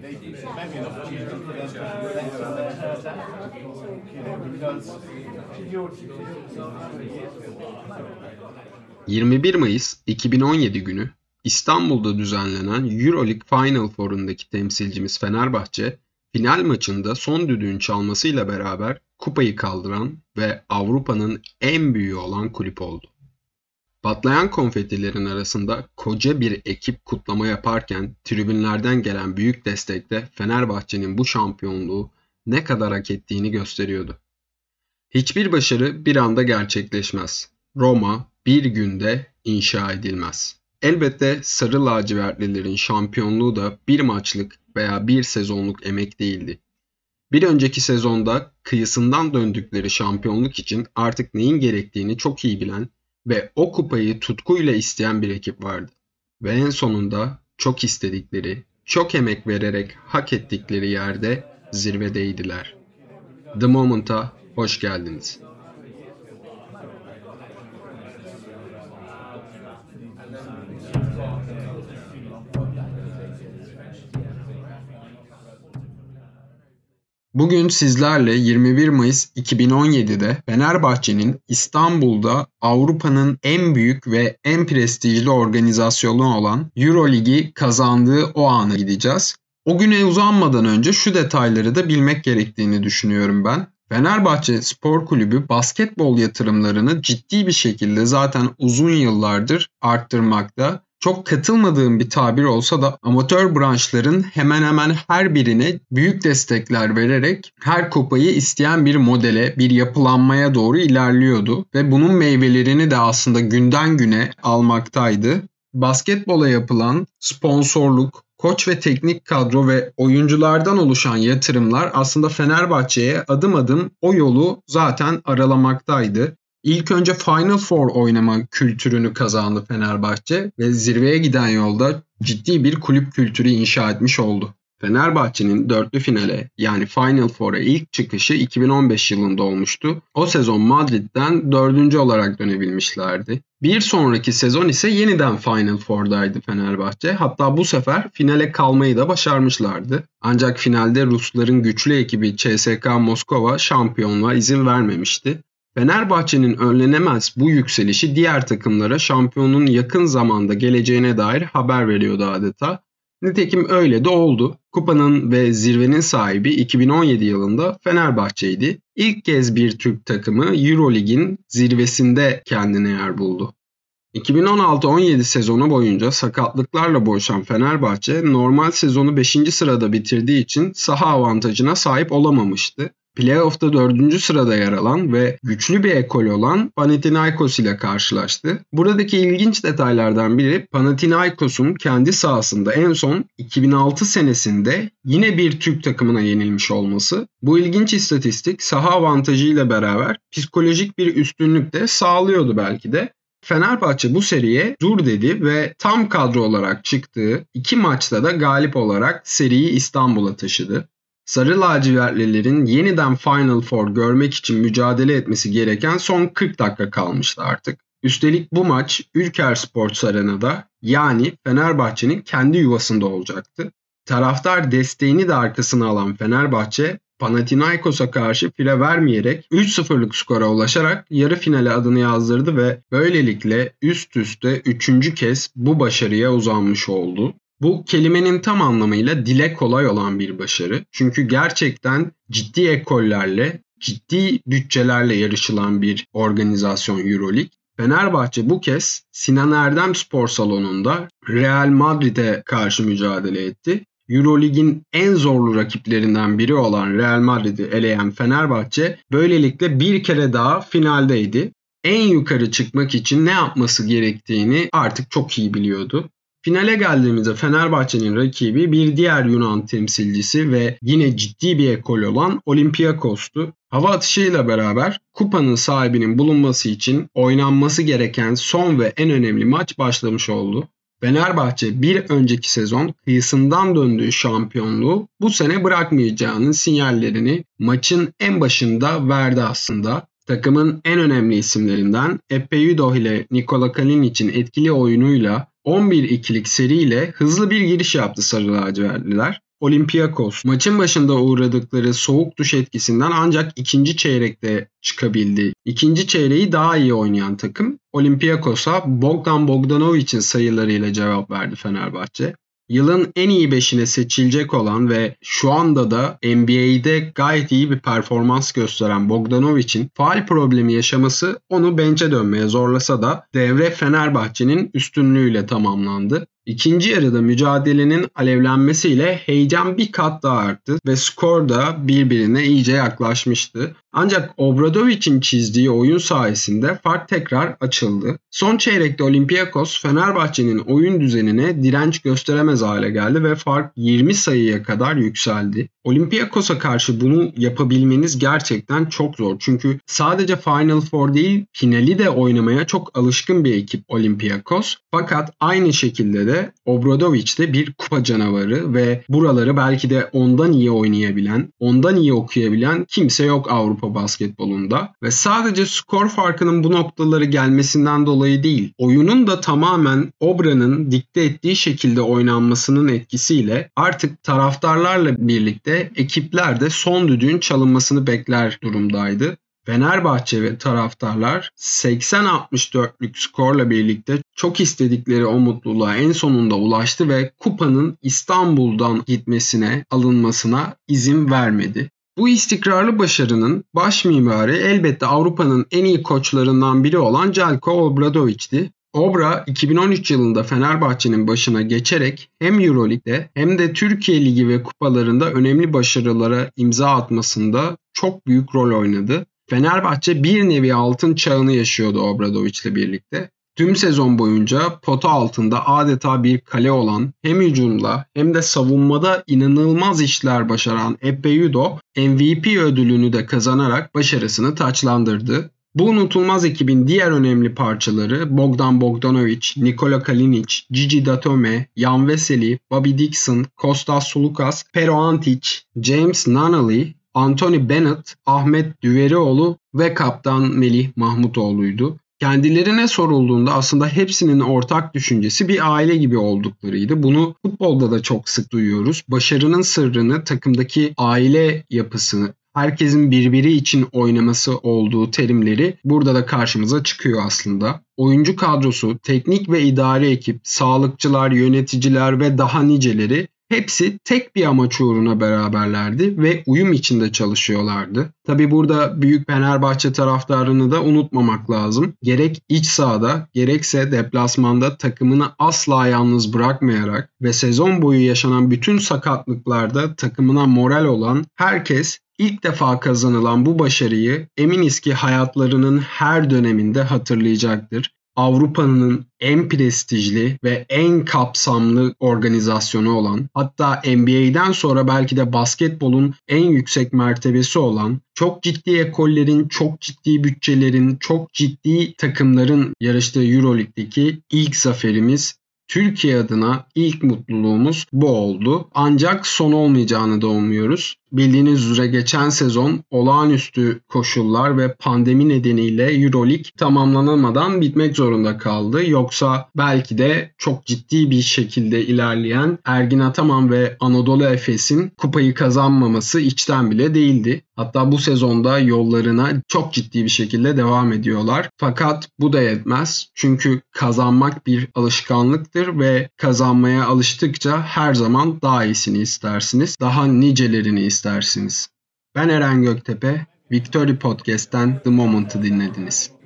maybe an opportunity for them to 21 Mayıs 2017 günü İstanbul'da düzenlenen Euroleague Final Four'undaki temsilcimiz Fenerbahçe, final maçında son düdüğün çalmasıyla beraber kupayı kaldıran ve Avrupa'nın en büyüğü olan kulüp oldu. Patlayan konfetilerin arasında koca bir ekip kutlama yaparken tribünlerden gelen büyük destekte Fenerbahçe'nin bu şampiyonluğu ne kadar hak ettiğini gösteriyordu. Hiçbir başarı bir anda gerçekleşmez. Roma bir günde inşa edilmez. Elbette sarı lacivertlilerin şampiyonluğu da bir maçlık veya bir sezonluk emek değildi. Bir önceki sezonda kıyısından döndükleri şampiyonluk için artık neyin gerektiğini çok iyi bilen ve o kupayı tutkuyla isteyen bir ekip vardı. Ve en sonunda çok istedikleri, çok emek vererek hak ettikleri yerde zirvedeydiler. The Moment'a hoş geldiniz. Bugün sizlerle 21 Mayıs 2017'de Fenerbahçe'nin İstanbul'da Avrupa'nın en büyük ve en prestijli organizasyonu olan Euroligi kazandığı o ana gideceğiz. O güne uzanmadan önce şu detayları da bilmek gerektiğini düşünüyorum ben. Fenerbahçe Spor Kulübü basketbol yatırımlarını ciddi bir şekilde zaten uzun yıllardır arttırmakta çok katılmadığım bir tabir olsa da amatör branşların hemen hemen her birine büyük destekler vererek her kupayı isteyen bir modele, bir yapılanmaya doğru ilerliyordu ve bunun meyvelerini de aslında günden güne almaktaydı. Basketbola yapılan sponsorluk, koç ve teknik kadro ve oyunculardan oluşan yatırımlar aslında Fenerbahçe'ye adım adım o yolu zaten aralamaktaydı. İlk önce Final Four oynama kültürünü kazandı Fenerbahçe ve zirveye giden yolda ciddi bir kulüp kültürü inşa etmiş oldu. Fenerbahçe'nin dörtlü finale yani Final Four'a ilk çıkışı 2015 yılında olmuştu. O sezon Madrid'den dördüncü olarak dönebilmişlerdi. Bir sonraki sezon ise yeniden Final Four'daydı Fenerbahçe. Hatta bu sefer finale kalmayı da başarmışlardı. Ancak finalde Rusların güçlü ekibi CSK Moskova şampiyonluğa izin vermemişti. Fenerbahçe'nin önlenemez bu yükselişi diğer takımlara şampiyonun yakın zamanda geleceğine dair haber veriyordu adeta. Nitekim öyle de oldu. Kupanın ve zirvenin sahibi 2017 yılında Fenerbahçe'ydi. İlk kez bir Türk takımı Eurolig'in zirvesinde kendine yer buldu. 2016-17 sezonu boyunca sakatlıklarla boğuşan Fenerbahçe normal sezonu 5. sırada bitirdiği için saha avantajına sahip olamamıştı. Playoff'ta dördüncü sırada yer alan ve güçlü bir ekol olan Panathinaikos ile karşılaştı. Buradaki ilginç detaylardan biri Panathinaikos'un kendi sahasında en son 2006 senesinde yine bir Türk takımına yenilmiş olması. Bu ilginç istatistik saha avantajıyla beraber psikolojik bir üstünlük de sağlıyordu belki de. Fenerbahçe bu seriye dur dedi ve tam kadro olarak çıktığı iki maçta da galip olarak seriyi İstanbul'a taşıdı. Sarı lacivertlilerin yeniden Final Four görmek için mücadele etmesi gereken son 40 dakika kalmıştı artık. Üstelik bu maç Ülker Sports Arena'da yani Fenerbahçe'nin kendi yuvasında olacaktı. Taraftar desteğini de arkasına alan Fenerbahçe Panathinaikos'a karşı file vermeyerek 3-0'lık skora ulaşarak yarı finale adını yazdırdı ve böylelikle üst üste 3. kez bu başarıya uzanmış oldu. Bu kelimenin tam anlamıyla dile kolay olan bir başarı. Çünkü gerçekten ciddi ekollerle, ciddi bütçelerle yarışılan bir organizasyon Euroleague. Fenerbahçe bu kez Sinan Erdem Spor Salonu'nda Real Madrid'e karşı mücadele etti. Eurolig'in en zorlu rakiplerinden biri olan Real Madrid'i eleyen Fenerbahçe böylelikle bir kere daha finaldeydi. En yukarı çıkmak için ne yapması gerektiğini artık çok iyi biliyordu. Finale geldiğimizde Fenerbahçe'nin rakibi bir diğer Yunan temsilcisi ve yine ciddi bir ekol olan Olympiakos'tu. Hava atışıyla beraber kupanın sahibinin bulunması için oynanması gereken son ve en önemli maç başlamış oldu. Fenerbahçe bir önceki sezon kıyısından döndüğü şampiyonluğu bu sene bırakmayacağının sinyallerini maçın en başında verdi aslında. Takımın en önemli isimlerinden Epeyudo ile Nikola Kalinic'in etkili oyunuyla 11-2'lik seriyle hızlı bir giriş yaptı Sarı Lacivertliler. Olympiakos. Maçın başında uğradıkları soğuk duş etkisinden ancak ikinci çeyrekte çıkabildi. İkinci çeyreği daha iyi oynayan takım Olympiakos'a Bogdan Bogdanovic'in sayılarıyla cevap verdi Fenerbahçe. Yılın en iyi beşine seçilecek olan ve şu anda da NBA'de gayet iyi bir performans gösteren Bogdanovic'in faal problemi yaşaması onu bence dönmeye zorlasa da devre Fenerbahçe'nin üstünlüğüyle tamamlandı. İkinci yarıda mücadelenin alevlenmesiyle heyecan bir kat daha arttı ve skor da birbirine iyice yaklaşmıştı. Ancak Obradovic'in çizdiği oyun sayesinde fark tekrar açıldı. Son çeyrekte Olympiakos Fenerbahçe'nin oyun düzenine direnç gösteremez hale geldi ve fark 20 sayıya kadar yükseldi. Olympiakos'a karşı bunu yapabilmeniz gerçekten çok zor. Çünkü sadece Final Four değil finali de oynamaya çok alışkın bir ekip Olympiakos. Fakat aynı şekilde de Obradovic de bir kupa canavarı ve buraları belki de ondan iyi oynayabilen, ondan iyi okuyabilen kimse yok Avrupa basketbolunda. Ve sadece skor farkının bu noktaları gelmesinden dolayı değil, oyunun da tamamen Obra'nın dikte ettiği şekilde oynanmasının etkisiyle artık taraftarlarla birlikte ekipler de son düdüğün çalınmasını bekler durumdaydı. Fenerbahçe ve taraftarlar 80-64'lük skorla birlikte çok istedikleri o mutluluğa en sonunda ulaştı ve kupanın İstanbul'dan gitmesine, alınmasına izin vermedi. Bu istikrarlı başarının baş mimarı elbette Avrupa'nın en iyi koçlarından biri olan Jelko Obradovic'ti. Obra 2013 yılında Fenerbahçe'nin başına geçerek hem Euroleague'de hem de Türkiye Ligi ve kupalarında önemli başarılara imza atmasında çok büyük rol oynadı. Fenerbahçe bir nevi altın çağını yaşıyordu Obradovic'le birlikte. Tüm sezon boyunca pota altında adeta bir kale olan hem hücumda hem de savunmada inanılmaz işler başaran Eppeyudo MVP ödülünü de kazanarak başarısını taçlandırdı. Bu unutulmaz ekibin diğer önemli parçaları Bogdan Bogdanovic, Nikola Kalinic, Gigi Datome, Jan Veseli, Bobby Dixon, Kostas Sulukas, Pero Antic, James Nunnally, Anthony Bennett, Ahmet Düverioğlu ve kaptan Melih Mahmutoğlu'ydu. Kendilerine sorulduğunda aslında hepsinin ortak düşüncesi bir aile gibi olduklarıydı. Bunu futbolda da çok sık duyuyoruz. Başarının sırrını takımdaki aile yapısını, herkesin birbiri için oynaması olduğu terimleri burada da karşımıza çıkıyor aslında. Oyuncu kadrosu, teknik ve idari ekip, sağlıkçılar, yöneticiler ve daha niceleri Hepsi tek bir amaç uğruna beraberlerdi ve uyum içinde çalışıyorlardı. Tabi burada büyük Fenerbahçe taraftarını da unutmamak lazım. Gerek iç sahada gerekse deplasmanda takımını asla yalnız bırakmayarak ve sezon boyu yaşanan bütün sakatlıklarda takımına moral olan herkes ilk defa kazanılan bu başarıyı eminiz ki hayatlarının her döneminde hatırlayacaktır. Avrupa'nın en prestijli ve en kapsamlı organizasyonu olan hatta NBA'den sonra belki de basketbolun en yüksek mertebesi olan çok ciddi ekollerin, çok ciddi bütçelerin, çok ciddi takımların yarıştığı Euroleague'deki ilk zaferimiz Türkiye adına ilk mutluluğumuz bu oldu. Ancak son olmayacağını da umuyoruz. Bildiğiniz üzere geçen sezon olağanüstü koşullar ve pandemi nedeniyle Euroleague tamamlanamadan bitmek zorunda kaldı. Yoksa belki de çok ciddi bir şekilde ilerleyen Ergin Ataman ve Anadolu Efes'in kupayı kazanmaması içten bile değildi. Hatta bu sezonda yollarına çok ciddi bir şekilde devam ediyorlar. Fakat bu da yetmez. Çünkü kazanmak bir alışkanlıktır ve kazanmaya alıştıkça her zaman daha iyisini istersiniz. Daha nicelerini istersiniz. Ben Eren Göktepe, Victory Podcast'ten The Moment'ı dinlediniz.